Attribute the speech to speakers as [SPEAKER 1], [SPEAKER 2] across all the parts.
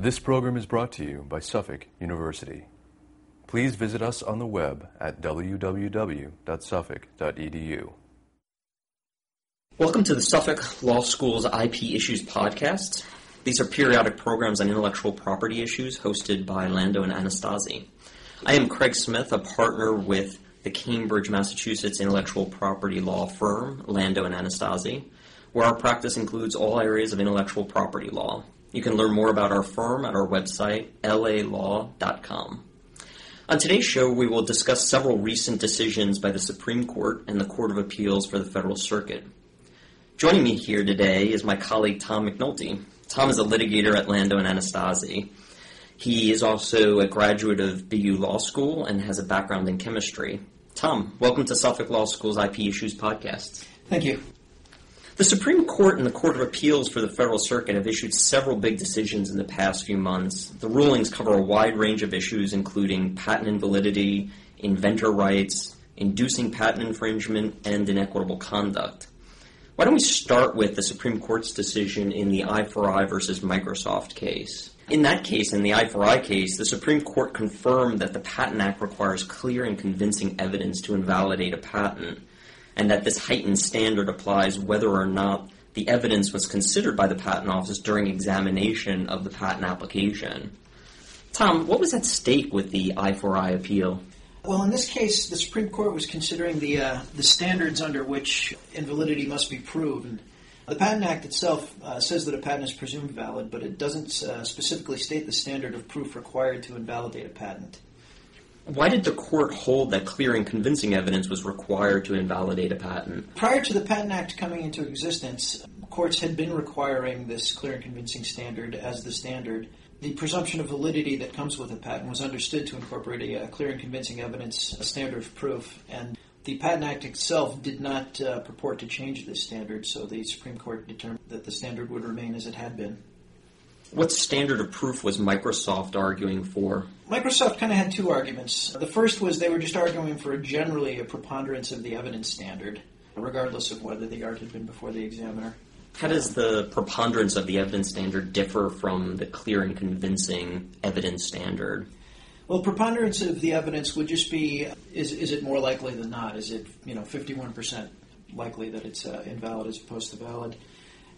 [SPEAKER 1] This program is brought to you by Suffolk University. Please visit us on the web at www.suffolk.edu.
[SPEAKER 2] Welcome to the Suffolk Law School's IP Issues podcast. These are periodic programs on intellectual property issues hosted by Lando and Anastasi. I am Craig Smith, a partner with the Cambridge, Massachusetts intellectual property law firm, Lando and Anastasi, where our practice includes all areas of intellectual property law. You can learn more about our firm at our website, lalaw.com. On today's show, we will discuss several recent decisions by the Supreme Court and the Court of Appeals for the Federal Circuit. Joining me here today is my colleague Tom McNulty. Tom is a litigator at Lando and Anastasi. He is also a graduate of BU Law School and has a background in chemistry. Tom, welcome to Suffolk Law School's IP Issues podcast.
[SPEAKER 3] Thank you.
[SPEAKER 2] The Supreme Court and the Court of Appeals for the Federal Circuit have issued several big decisions in the past few months. The rulings cover a wide range of issues, including patent invalidity, inventor rights, inducing patent infringement, and inequitable conduct. Why don't we start with the Supreme Court's decision in the i4i versus Microsoft case? In that case, in the i4i case, the Supreme Court confirmed that the Patent Act requires clear and convincing evidence to invalidate a patent and that this heightened standard applies whether or not the evidence was considered by the Patent Office during examination of the patent application. Tom, what was at stake with the I4I appeal?
[SPEAKER 3] Well, in this case, the Supreme Court was considering the uh, the standards under which invalidity must be proven. The Patent Act itself uh, says that a patent is presumed valid, but it doesn't uh, specifically state the standard of proof required to invalidate a patent.
[SPEAKER 2] Why did the court hold that clear and convincing evidence was required to invalidate a patent?
[SPEAKER 3] Prior to the Patent Act coming into existence, courts had been requiring this clear and convincing standard as the standard. The presumption of validity that comes with a patent was understood to incorporate a, a clear and convincing evidence a standard of proof, and the Patent Act itself did not uh, purport to change this standard, so the Supreme Court determined that the standard would remain as it had been.
[SPEAKER 2] What standard of proof was Microsoft arguing for?
[SPEAKER 3] Microsoft kind of had two arguments. The first was they were just arguing for generally a preponderance of the evidence standard, regardless of whether the art had been before the examiner.
[SPEAKER 2] How does the preponderance of the evidence standard differ from the clear and convincing evidence standard?
[SPEAKER 3] Well, preponderance of the evidence would just be is, is it more likely than not? Is it, you know, 51% likely that it's uh, invalid as opposed to valid?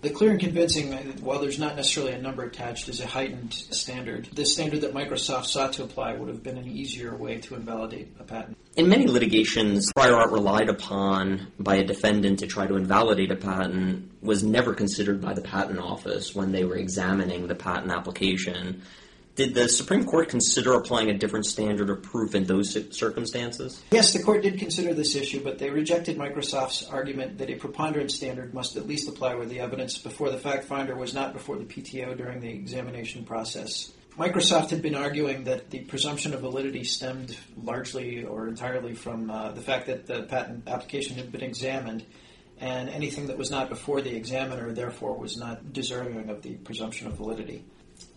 [SPEAKER 3] The clear and convincing, while there's not necessarily a number attached, is a heightened standard. The standard that Microsoft sought to apply would have been an easier way to invalidate a patent.
[SPEAKER 2] In many litigations, prior art relied upon by a defendant to try to invalidate a patent was never considered by the patent office when they were examining the patent application. Did the Supreme Court consider applying a different standard of proof in those circumstances?
[SPEAKER 3] Yes, the court did consider this issue, but they rejected Microsoft's argument that a preponderance standard must at least apply where the evidence before the fact finder was not before the PTO during the examination process. Microsoft had been arguing that the presumption of validity stemmed largely or entirely from uh, the fact that the patent application had been examined, and anything that was not before the examiner, therefore, was not deserving of the presumption of validity.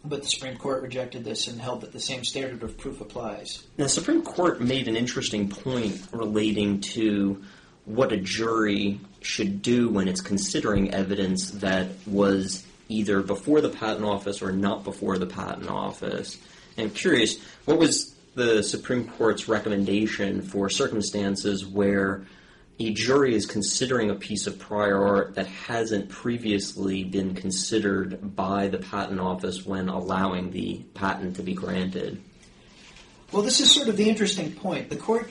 [SPEAKER 3] But the Supreme Court rejected this and held that the same standard of proof applies.
[SPEAKER 2] Now, the Supreme Court made an interesting point relating to what a jury should do when it's considering evidence that was either before the patent office or not before the patent office. And I'm curious, what was the Supreme Court's recommendation for circumstances where a jury is considering a piece of prior art that hasn't previously been considered by the patent office when allowing the patent to be granted.
[SPEAKER 3] Well, this is sort of the interesting point. The court,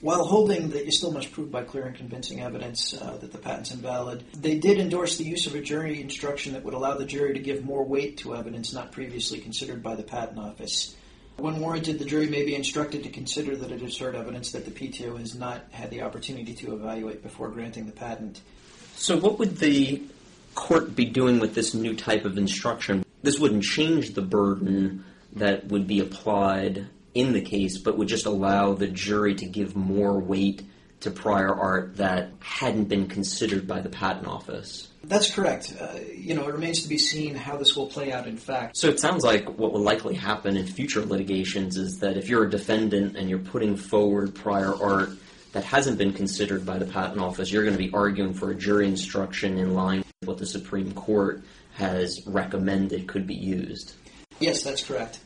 [SPEAKER 3] while holding that you still must prove by clear and convincing evidence uh, that the patent's invalid, they did endorse the use of a jury instruction that would allow the jury to give more weight to evidence not previously considered by the patent office. When warranted, the jury may be instructed to consider that it has heard evidence that the PTO has not had the opportunity to evaluate before granting the patent.
[SPEAKER 2] So, what would the court be doing with this new type of instruction? This wouldn't change the burden that would be applied in the case, but would just allow the jury to give more weight to prior art that hadn't been considered by the patent office.
[SPEAKER 3] That's correct. Uh, you know, it remains to be seen how this will play out in fact.
[SPEAKER 2] So it sounds like what will likely happen in future litigations is that if you're a defendant and you're putting forward prior art that hasn't been considered by the patent office, you're going to be arguing for a jury instruction in line with what the Supreme Court has recommended could be used.
[SPEAKER 3] Yes, that's correct.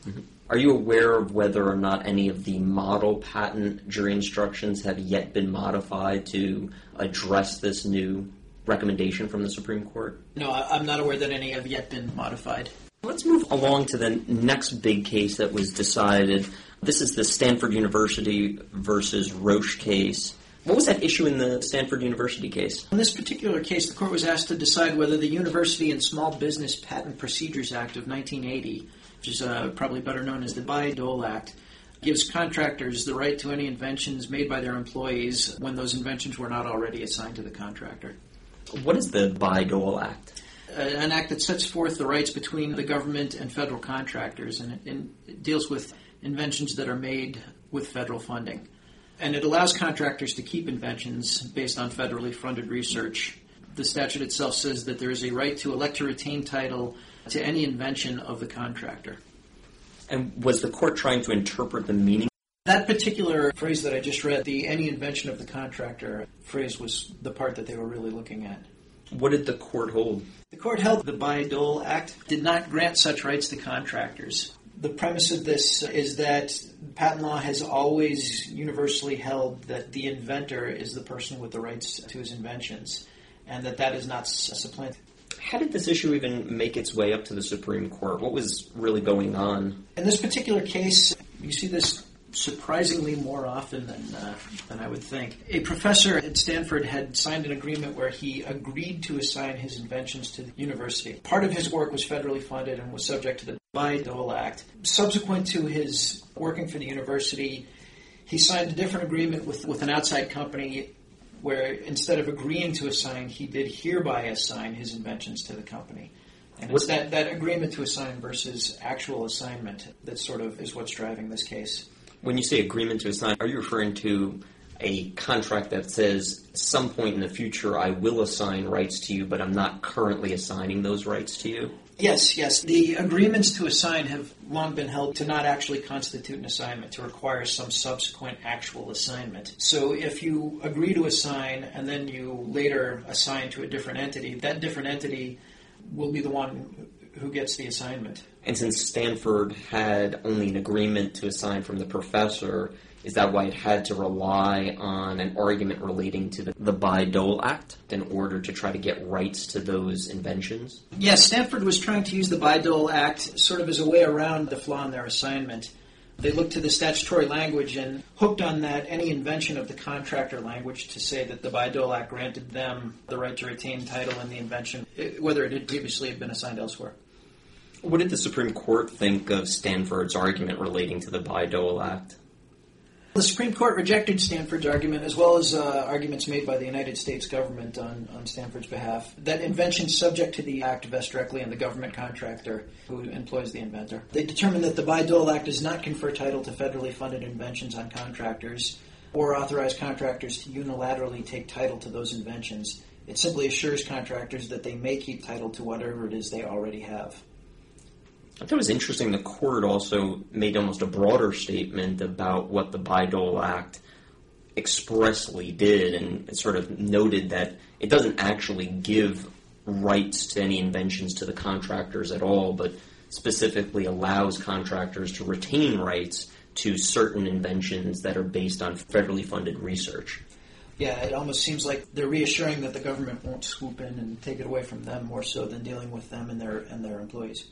[SPEAKER 2] Are you aware of whether or not any of the model patent jury instructions have yet been modified to address this new recommendation from the Supreme Court?
[SPEAKER 3] No, I- I'm not aware that any have yet been modified.
[SPEAKER 2] Let's move along to the next big case that was decided. This is the Stanford University versus Roche case. What was that issue in the Stanford University case?
[SPEAKER 3] In this particular case, the court was asked to decide whether the University and Small Business Patent Procedures Act of 1980, which is uh, probably better known as the Bayh-Dole Act, gives contractors the right to any inventions made by their employees when those inventions were not already assigned to the contractor.
[SPEAKER 2] What is the Bayh-Dole Act?
[SPEAKER 3] Uh, an act that sets forth the rights between the government and federal contractors, and it, and it deals with inventions that are made with federal funding. And it allows contractors to keep inventions based on federally funded research. The statute itself says that there is a right to elect to retain title to any invention of the contractor.
[SPEAKER 2] And was the court trying to interpret the meaning?
[SPEAKER 3] That particular phrase that I just read, the any invention of the contractor phrase, was the part that they were really looking at.
[SPEAKER 2] What did the court hold?
[SPEAKER 3] The court held the Bayh-Dole Act did not grant such rights to contractors. The premise of this is that patent law has always universally held that the inventor is the person with the rights to his inventions, and that that is not supplanted.
[SPEAKER 2] How did this issue even make its way up to the Supreme Court? What was really going on?
[SPEAKER 3] In this particular case, you see this surprisingly more often than uh, than I would think. A professor at Stanford had signed an agreement where he agreed to assign his inventions to the university. Part of his work was federally funded and was subject to the Bayh-Dole Act. Subsequent to his working for the university, he signed a different agreement with, with an outside company where instead of agreeing to assign, he did hereby assign his inventions to the company. And it's that, that agreement to assign versus actual assignment that sort of is what's driving this case.
[SPEAKER 2] When you say agreement to assign, are you referring to a contract that says some point in the future I will assign rights to you, but I'm not currently assigning those rights to you?
[SPEAKER 3] Yes, yes. The agreements to assign have long been held to not actually constitute an assignment, to require some subsequent actual assignment. So if you agree to assign and then you later assign to a different entity, that different entity will be the one who gets the assignment.
[SPEAKER 2] And since Stanford had only an agreement to assign from the professor, is that why it had to rely on an argument relating to the, the Bayh-Dole Act in order to try to get rights to those inventions?
[SPEAKER 3] Yes, Stanford was trying to use the Bayh-Dole Act sort of as a way around the flaw in their assignment. They looked to the statutory language and hooked on that any invention of the contractor language to say that the Bayh-Dole Act granted them the right to retain title in the invention, eh, whether it had previously had been assigned elsewhere.
[SPEAKER 2] What did the Supreme Court think of Stanford's argument relating to the Bayh-Dole Act?
[SPEAKER 3] The Supreme Court rejected Stanford's argument, as well as uh, arguments made by the United States government on, on Stanford's behalf, that inventions subject to the Act vest directly in the government contractor who employs the inventor. They determined that the Bayh-Dole Act does not confer title to federally funded inventions on contractors or authorize contractors to unilaterally take title to those inventions. It simply assures contractors that they may keep title to whatever it is they already have.
[SPEAKER 2] I thought it was interesting the court also made almost a broader statement about what the Bayh-Dole Act expressly did and sort of noted that it doesn't actually give rights to any inventions to the contractors at all, but specifically allows contractors to retain rights to certain inventions that are based on federally funded research.
[SPEAKER 3] Yeah, it almost seems like they're reassuring that the government won't swoop in and take it away from them more so than dealing with them and their and their employees.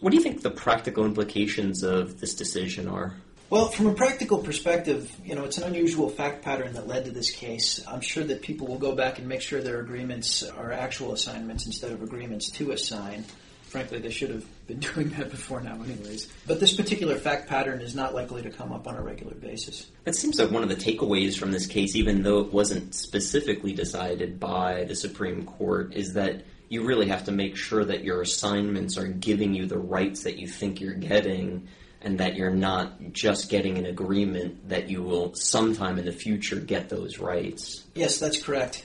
[SPEAKER 2] What do you think the practical implications of this decision are?
[SPEAKER 3] Well, from a practical perspective, you know, it's an unusual fact pattern that led to this case. I'm sure that people will go back and make sure their agreements are actual assignments instead of agreements to assign. Frankly, they should have been doing that before now, anyways. But this particular fact pattern is not likely to come up on a regular basis.
[SPEAKER 2] It seems like one of the takeaways from this case, even though it wasn't specifically decided by the Supreme Court, is that you really have to make sure that your assignments are giving you the rights that you think you're getting and that you're not just getting an agreement that you will sometime in the future get those rights
[SPEAKER 3] Yes, that's correct.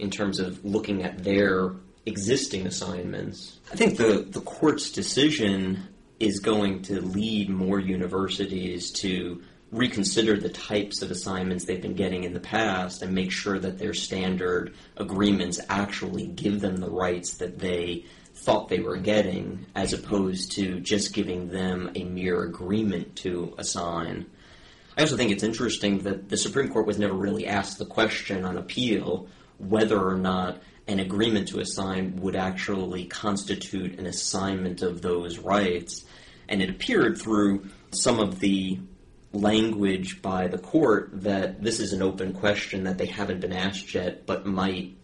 [SPEAKER 2] in terms of looking at their existing assignments. I think the, the court's decision is going to lead more universities to reconsider the types of assignments they've been getting in the past and make sure that their standard agreements actually give them the rights that they thought they were getting, as opposed to just giving them a mere agreement to assign. I also think it's interesting that the Supreme Court was never really asked the question on appeal whether or not an agreement to assign would actually constitute an assignment of those rights. And it appeared through some of the language by the court that this is an open question that they haven't been asked yet, but might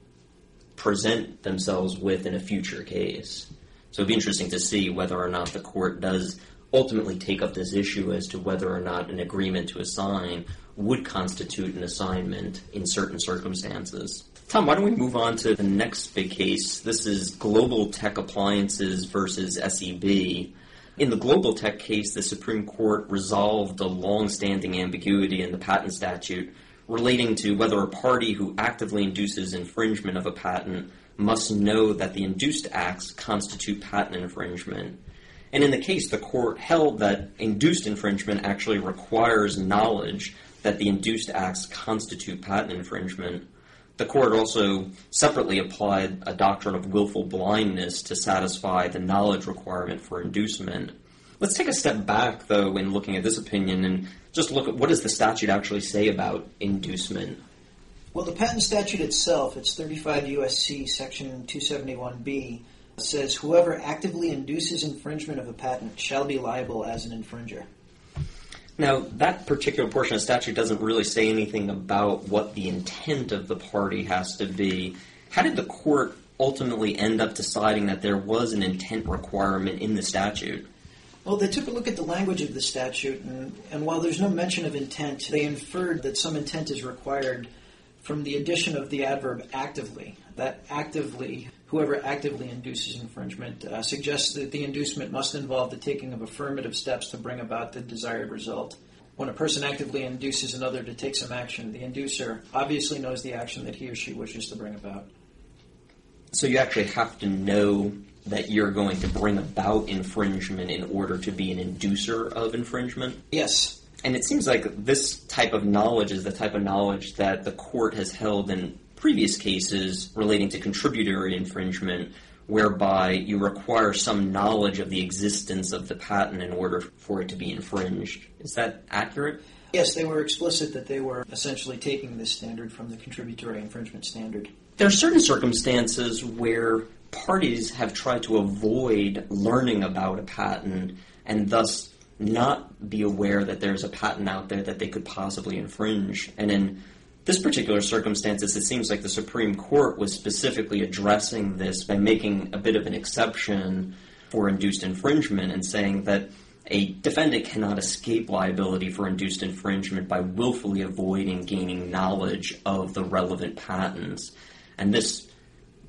[SPEAKER 2] present themselves with in a future case. So it'd be interesting to see whether or not the court does ultimately take up this issue as to whether or not an agreement to assign would constitute an assignment in certain circumstances. Tom, why don't we move on to the next big case? This is Global Tech Appliances versus SEB. In the Global Tech case, the Supreme Court resolved a long standing ambiguity in the patent statute relating to whether a party who actively induces infringement of a patent must know that the induced acts constitute patent infringement. And in the case, the court held that induced infringement actually requires knowledge that the induced acts constitute patent infringement. The court also separately applied a doctrine of willful blindness to satisfy the knowledge requirement for inducement. Let's take a step back, though, in looking at this opinion and just look at what does the statute actually say about inducement?
[SPEAKER 3] Well, the patent statute itself, it's 35 U.S.C. section 271b, says whoever actively induces infringement of a patent shall be liable as an infringer.
[SPEAKER 2] Now, that particular portion of statute doesn't really say anything about what the intent of the party has to be. How did the court ultimately end up deciding that there was an intent requirement in the statute?
[SPEAKER 3] Well, they took a look at the language of the statute, and, and while there's no mention of intent, they inferred that some intent is required from the addition of the adverb actively. That actively, whoever actively induces infringement, uh, suggests that the inducement must involve the taking of affirmative steps to bring about the desired result. When a person actively induces another to take some action, the inducer obviously knows the action that he or she wishes to bring about.
[SPEAKER 2] So you actually have to know that you're going to bring about infringement in order to be an inducer of infringement?
[SPEAKER 3] Yes.
[SPEAKER 2] And it seems like this type of knowledge is the type of knowledge that the court has held in previous cases relating to contributory infringement, whereby you require some knowledge of the existence of the patent in order for it to be infringed. Is that accurate?
[SPEAKER 3] Yes, they were explicit that they were essentially taking this standard from the contributory infringement standard.
[SPEAKER 2] There are certain circumstances where parties have tried to avoid learning about a patent and thus not be aware that there's a patent out there that they could possibly infringe. And in this particular circumstances, it seems like the Supreme Court was specifically addressing this by making a bit of an exception for induced infringement and saying that a defendant cannot escape liability for induced infringement by willfully avoiding gaining knowledge of the relevant patents. And this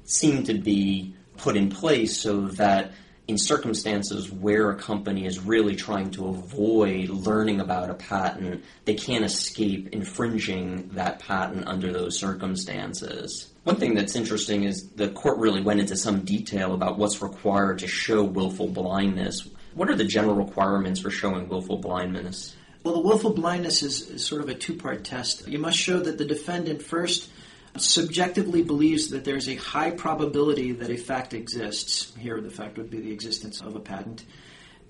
[SPEAKER 2] seemed to be put in place so that in circumstances where a company is really trying to avoid learning about a patent, they can't escape infringing that patent under those circumstances. One thing that's interesting is the court really went into some detail about what's required to show willful blindness. What are the general requirements for showing willful blindness?
[SPEAKER 3] Well, the willful blindness is, sort of a two part test. You must show that the defendant first subjectively believes that there's a high probability that a fact exists. Here, the fact would be the existence of a patent.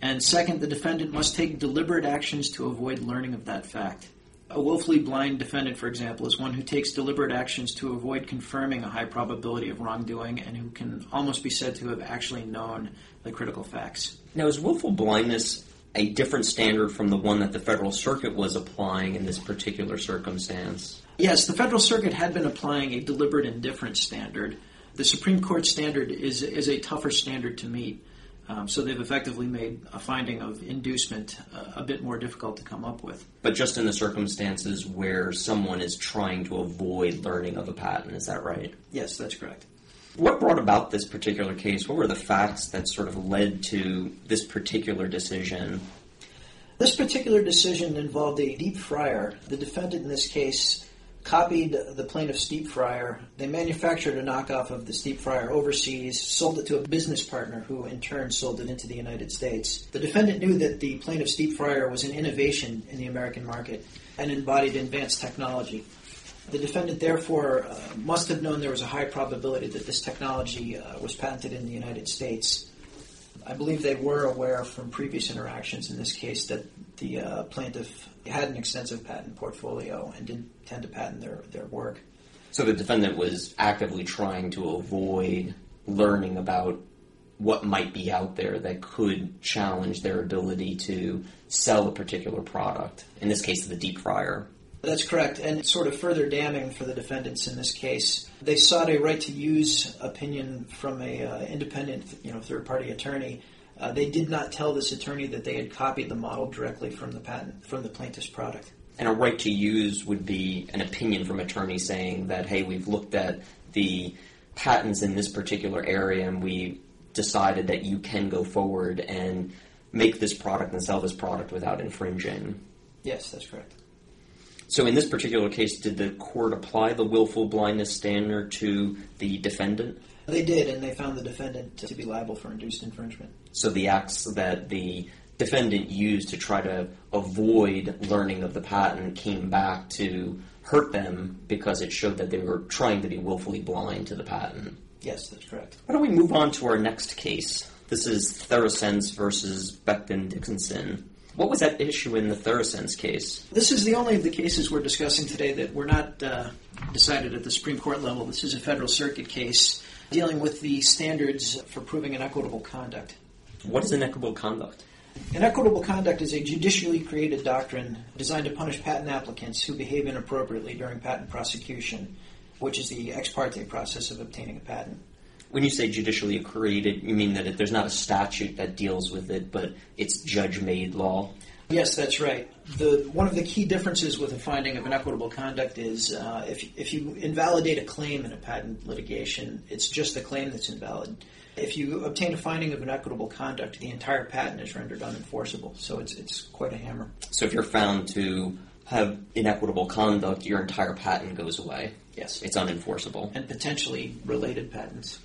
[SPEAKER 3] And second, the defendant must take deliberate actions to avoid learning of that fact. A willfully blind defendant, for example, is one who takes deliberate actions to avoid confirming a high probability of wrongdoing and who can almost be said to have actually known the critical facts.
[SPEAKER 2] Now, is willful blindness a different standard from the one that the Federal Circuit was applying in this particular circumstance?
[SPEAKER 3] Yes, the Federal Circuit had been applying a deliberate indifference standard. The Supreme Court standard is, is a tougher standard to meet. Um, so they've effectively made a finding of inducement uh, a bit more difficult to come up with.
[SPEAKER 2] But just in the circumstances where someone is trying to avoid learning of a patent, is that right?
[SPEAKER 3] Yes, that's correct.
[SPEAKER 2] What brought about this particular case? What were the facts that sort of led to this particular decision?
[SPEAKER 3] This particular decision involved a deep fryer. The defendant in this case copied the plaintiff's deep fryer. They manufactured a knockoff of the deep fryer overseas, sold it to a business partner who in turn sold it into the United States. The defendant knew that the plaintiff's deep fryer was an innovation in the American market and embodied advanced technology. The defendant, therefore, uh, must have known there was a high probability that this technology uh, was patented in the United States. I believe they were aware from previous interactions in this case that the uh, plaintiff had an extensive patent portfolio and did tend to patent their, their work.
[SPEAKER 2] So the defendant was actively trying to avoid learning about what might be out there that could challenge their ability to sell a particular product. In this case, the deep fryer.
[SPEAKER 3] That's correct, and sort of further damning for the defendants in this case. They sought a right to use opinion from a uh, independent, you know, third-party attorney. Uh, they did not tell this attorney that they had copied the model directly from the patent from the plaintiff's product.
[SPEAKER 2] And a right to use would be an opinion from attorney saying that, hey, we've looked at the patents in this particular area and we decided that you can go forward and make this product and sell this product without infringing.
[SPEAKER 3] Yes, that's correct.
[SPEAKER 2] So in this particular case, did the court apply the willful blindness standard to the defendant?
[SPEAKER 3] They did, and they found the defendant to be liable for induced infringement.
[SPEAKER 2] So the acts that the defendant used to try to avoid learning of the patent came back to hurt them because it showed that they were trying to be willfully blind to the patent.
[SPEAKER 3] Yes, that's correct.
[SPEAKER 2] Why don't we move on to our next case? This is Therasense versus Becton Dickinson. What was that issue in the Therasense case?
[SPEAKER 3] This is the only of the cases we're discussing today that were not uh, decided at the Supreme Court level. This is a Federal Circuit case dealing with the standards for proving inequitable conduct.
[SPEAKER 2] What is inequitable conduct?
[SPEAKER 3] Inequitable conduct is a judicially created doctrine designed to punish patent applicants who behave inappropriately during patent prosecution, which is the ex parte process of obtaining a patent.
[SPEAKER 2] When you say judicially created, you mean that it, there's not a statute that deals with it, but it's judge made law?
[SPEAKER 3] Yes, that's right. The, one of the key differences with a finding of inequitable conduct is uh, if, if you invalidate a claim in a patent litigation, it's just the claim that's invalid. If you obtain a finding of inequitable conduct, the entire patent is rendered unenforceable. So it's, it's quite a hammer.
[SPEAKER 2] So if you're found to have inequitable conduct, your entire patent goes away.
[SPEAKER 3] Yes.
[SPEAKER 2] It's unenforceable.
[SPEAKER 3] And potentially related patents.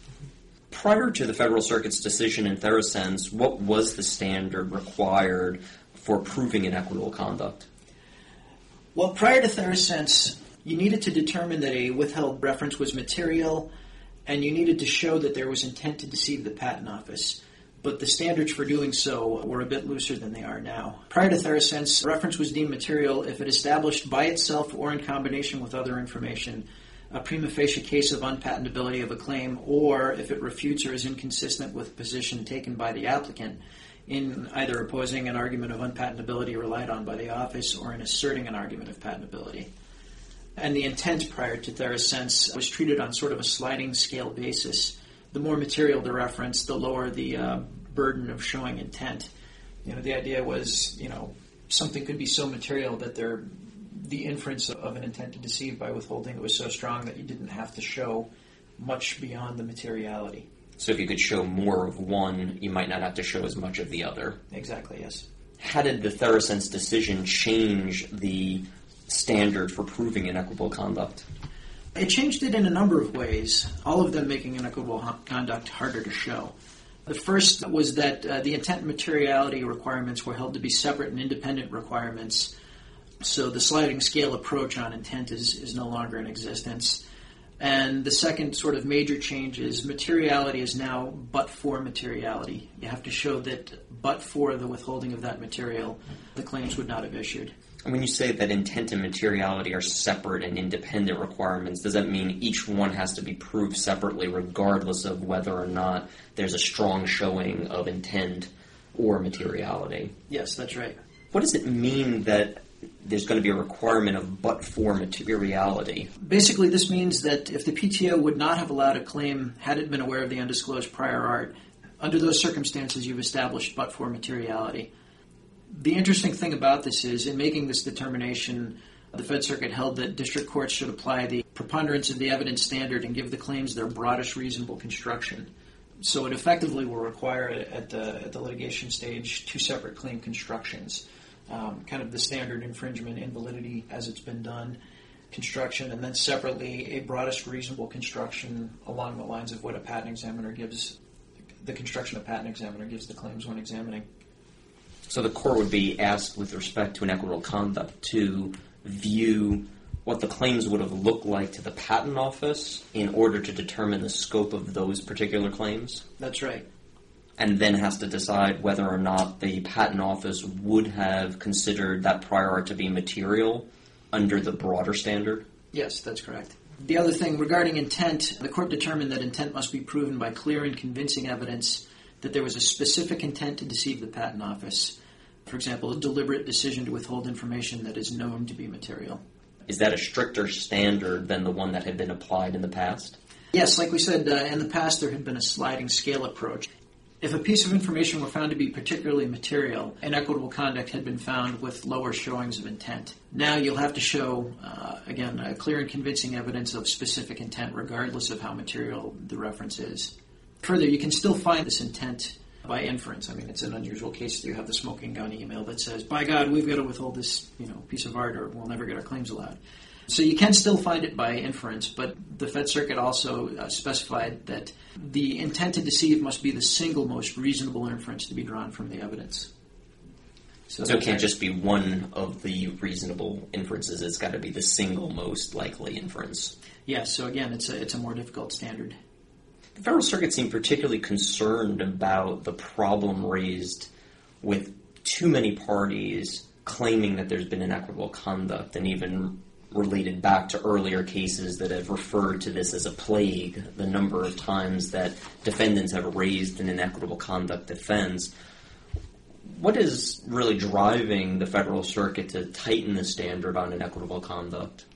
[SPEAKER 2] Prior to the Federal Circuit's decision in Therasense, what was the standard required for proving inequitable conduct?
[SPEAKER 3] Well, prior to Therasense, you needed to determine that a withheld reference was material, and you needed to show that there was intent to deceive the patent office. But the standards for doing so were a bit looser than they are now. Prior to Therasense, reference was deemed material if it established by itself or in combination with other information a prima facie case of unpatentability of a claim, or if it refutes or is inconsistent with position taken by the applicant in either opposing an argument of unpatentability relied on by the office or in asserting an argument of patentability. And the intent prior to Therasense was treated on sort of a sliding scale basis. The more material the reference, the lower the uh, burden of showing intent. You know, the idea was, you know, something could be so material that there the inference of an intent to deceive by withholding it was so strong that you didn't have to show much beyond the materiality.
[SPEAKER 2] So if you could show more of one, you might not have to show as much of the other.
[SPEAKER 3] Exactly, yes.
[SPEAKER 2] How did the Therasense decision change the standard for proving inequitable conduct?
[SPEAKER 3] It changed it in a number of ways, all of them making inequitable conduct harder to show. The first was that uh, the intent and materiality requirements were held to be separate and independent requirements so the sliding scale approach on intent is, is no longer in existence. And the second sort of major change is materiality is now but for materiality. You have to show that but for the withholding of that material, the claims would not have issued.
[SPEAKER 2] When you say that intent and materiality are separate and independent requirements, does that mean each one has to be proved separately regardless of whether or not there's a strong showing of intent or materiality?
[SPEAKER 3] Yes, that's right.
[SPEAKER 2] What does it mean that there's going to be a requirement of but for materiality.
[SPEAKER 3] Basically, this means that if the PTO would not have allowed a claim had it been aware of the undisclosed prior art, under those circumstances, you've established but for materiality. The interesting thing about this is, in making this determination, the Fed Circuit held that district courts should apply the preponderance of the evidence standard and give the claims their broadest reasonable construction. So it effectively will require at the, at the litigation stage two separate claim constructions um, kind of the standard infringement invalidity as it's been done construction, and then separately a broadest reasonable construction along the lines of what a patent examiner gives, the construction a patent examiner gives the claims when examining.
[SPEAKER 2] So the court would be asked with respect to inequitable conduct to view what the claims would have looked like to the patent office in order to determine the scope of those particular claims,
[SPEAKER 3] That's right.
[SPEAKER 2] And then has to decide whether or not the patent office would have considered that prior art to be material under the broader standard.
[SPEAKER 3] Yes, that's correct. The other thing regarding intent, the court determined that intent must be proven by clear and convincing evidence that there was a specific intent to deceive the patent office. For example, a deliberate decision to withhold information that is known to be material.
[SPEAKER 2] Is that a stricter standard than the one that had been applied in the past?
[SPEAKER 3] Yes, like we said, uh, in the past there had been a sliding scale approach. If a piece of information were found to be particularly material, inequitable conduct had been found with lower showings of intent. Now you'll have to show, uh, again, clear and convincing evidence of specific intent, regardless of how material the reference is. Further, you can still find this intent by inference. I mean, it's an unusual case that you have the smoking gun email that says, "By God, we've got to withhold this, you know, piece of art, or we'll never get our claims allowed." So you can still find it by inference, but the Fed Circuit also uh, specified that the intent to deceive must be the single most reasonable inference to be drawn from the evidence.
[SPEAKER 2] So it can't just be one of the reasonable inferences. It's got to be the single most likely inference.
[SPEAKER 3] Yes. So again, it's a it's a more difficult standard.
[SPEAKER 2] The Federal Circuit seemed particularly concerned about the problem raised with too many parties claiming that there's been inequitable conduct and even related back to earlier cases that have referred to this as a plague, the number of times that defendants have raised an inequitable conduct defense. What is really driving the Federal Circuit to tighten the standard on inequitable conduct?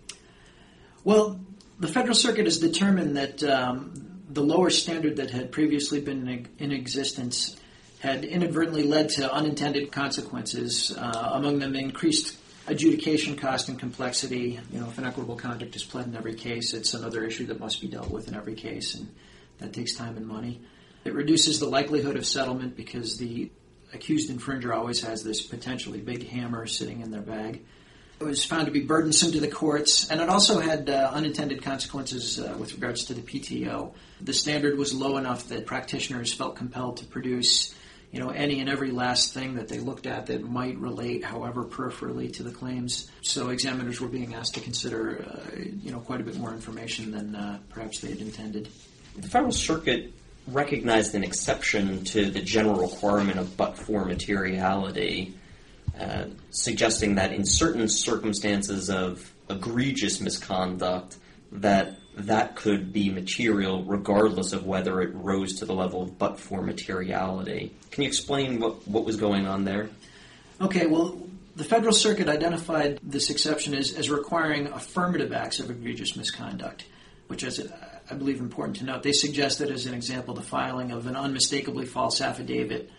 [SPEAKER 3] Well, the Federal Circuit has determined that um, the lower standard that had previously been in, existence had inadvertently led to unintended consequences, uh, among them increased adjudication cost and complexity. You know, if inequitable conduct is pled in every case, it's another issue that must be dealt with in every case, and that takes time and money. It reduces the likelihood of settlement because the accused infringer always has this potentially big hammer sitting in their bag. It was found to be burdensome to the courts, and it also had uh, unintended consequences uh, with regards to the PTO. The standard was low enough that practitioners felt compelled to produce, you know, any and every last thing that they looked at that might relate, however peripherally, to the claims. So examiners were being asked to consider, uh, you know, quite a bit more information than uh, perhaps they had intended.
[SPEAKER 2] The Federal Circuit recognized an exception to the general requirement of but-for materiality, uh, suggesting that in certain circumstances of egregious misconduct, that that could be material regardless of whether it rose to the level of but-for materiality. Can you explain what, what was going on there?
[SPEAKER 3] Okay, well, the Federal Circuit identified this exception as, as requiring affirmative acts of egregious misconduct, which is, I believe, important to note. They suggested, as an example, the filing of an unmistakably false affidavit.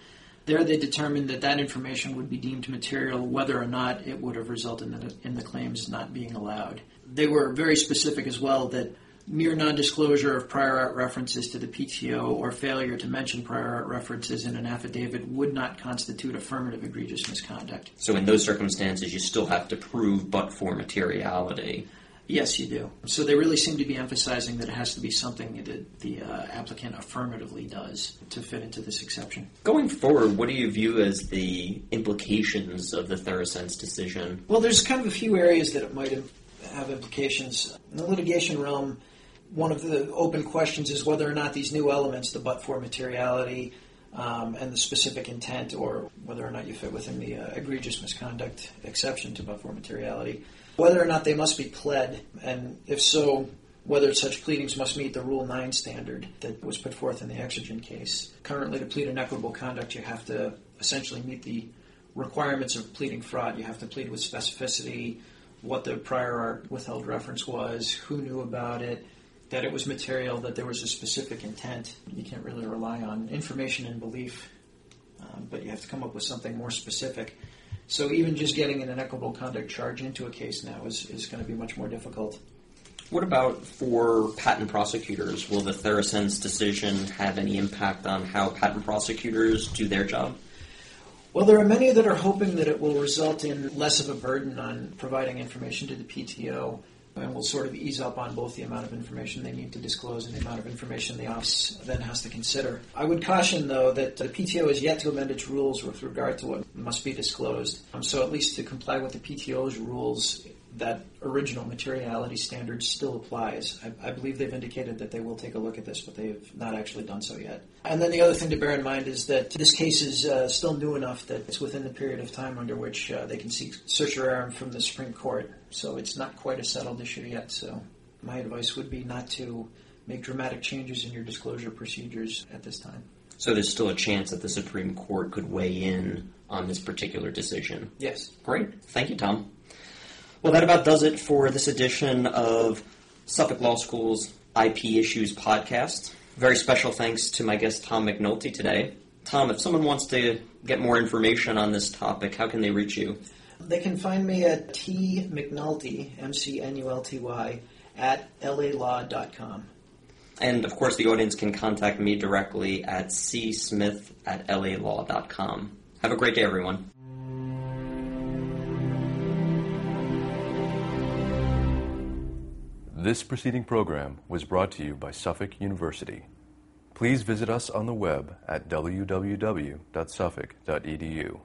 [SPEAKER 3] There, they determined that that information would be deemed material whether or not it would have resulted in the, in the claims not being allowed. They were very specific as well that mere non-disclosure of prior art references to the PTO or failure to mention prior art references in an affidavit would not constitute affirmative egregious misconduct.
[SPEAKER 2] So in those circumstances, you still have to prove but-for materiality.
[SPEAKER 3] Yes, you do. So they really seem to be emphasizing that it has to be something that the uh, applicant affirmatively does to fit into this exception.
[SPEAKER 2] Going forward, what do you view as the implications of the Therasense decision?
[SPEAKER 3] Well, there's kind of a few areas that it might have implications. In the litigation realm, one of the open questions is whether or not these new elements, the but-for materiality um, and the specific intent, or whether or not you fit within the uh, egregious misconduct exception to but-for materiality, whether or not they must be pled, and if so, whether such pleadings must meet the Rule 9 standard that was put forth in the Exergen case. Currently, to plead inequitable conduct, you have to essentially meet the requirements of pleading fraud. You have to plead with specificity what the prior art withheld reference was, who knew about it, that it was material, that there was a specific intent. You can't really rely on information and belief, um, but you have to come up with something more specific. So even just getting an inequitable conduct charge into a case now is, is going to be much more difficult.
[SPEAKER 2] What about for patent prosecutors? Will the Therasense decision have any impact on how patent prosecutors do their job?
[SPEAKER 3] Well, there are many that are hoping that it will result in less of a burden on providing information to the PTO and will sort of ease up on both the amount of information they need to disclose and the amount of information the office then has to consider. I would caution, though, that the PTO has yet to amend its rules with regard to what must be disclosed. Um, so, at least to comply with the PTO's rules, that original materiality standard still applies. I, I, believe they've indicated that they will take a look at this, but they have not actually done so yet. And then the other thing to bear in mind is that this case is uh, still new enough that it's within the period of time under which uh, they can seek certiorari from the Supreme Court. So it's not quite a settled issue yet. So my advice would be not to make dramatic changes in your disclosure procedures at this time.
[SPEAKER 2] So there's still a chance that the Supreme Court could weigh in on this particular decision.
[SPEAKER 3] Yes.
[SPEAKER 2] Great. Thank you, Tom. Well, that about does it for this edition of Suffolk Law School's IP Issues podcast. Very special thanks to my guest, Tom McNulty, today. Tom, if someone wants to get more information on this topic, how can they reach you?
[SPEAKER 3] They can find me at T McNulty, M C N U L T Y, at lalaw.com.
[SPEAKER 2] And of course, the audience can contact me directly at csmith at lalaw.com. Have a great day, everyone.
[SPEAKER 1] This preceding program was brought to you by Suffolk University. Please visit us on the web at www.suffolk.edu.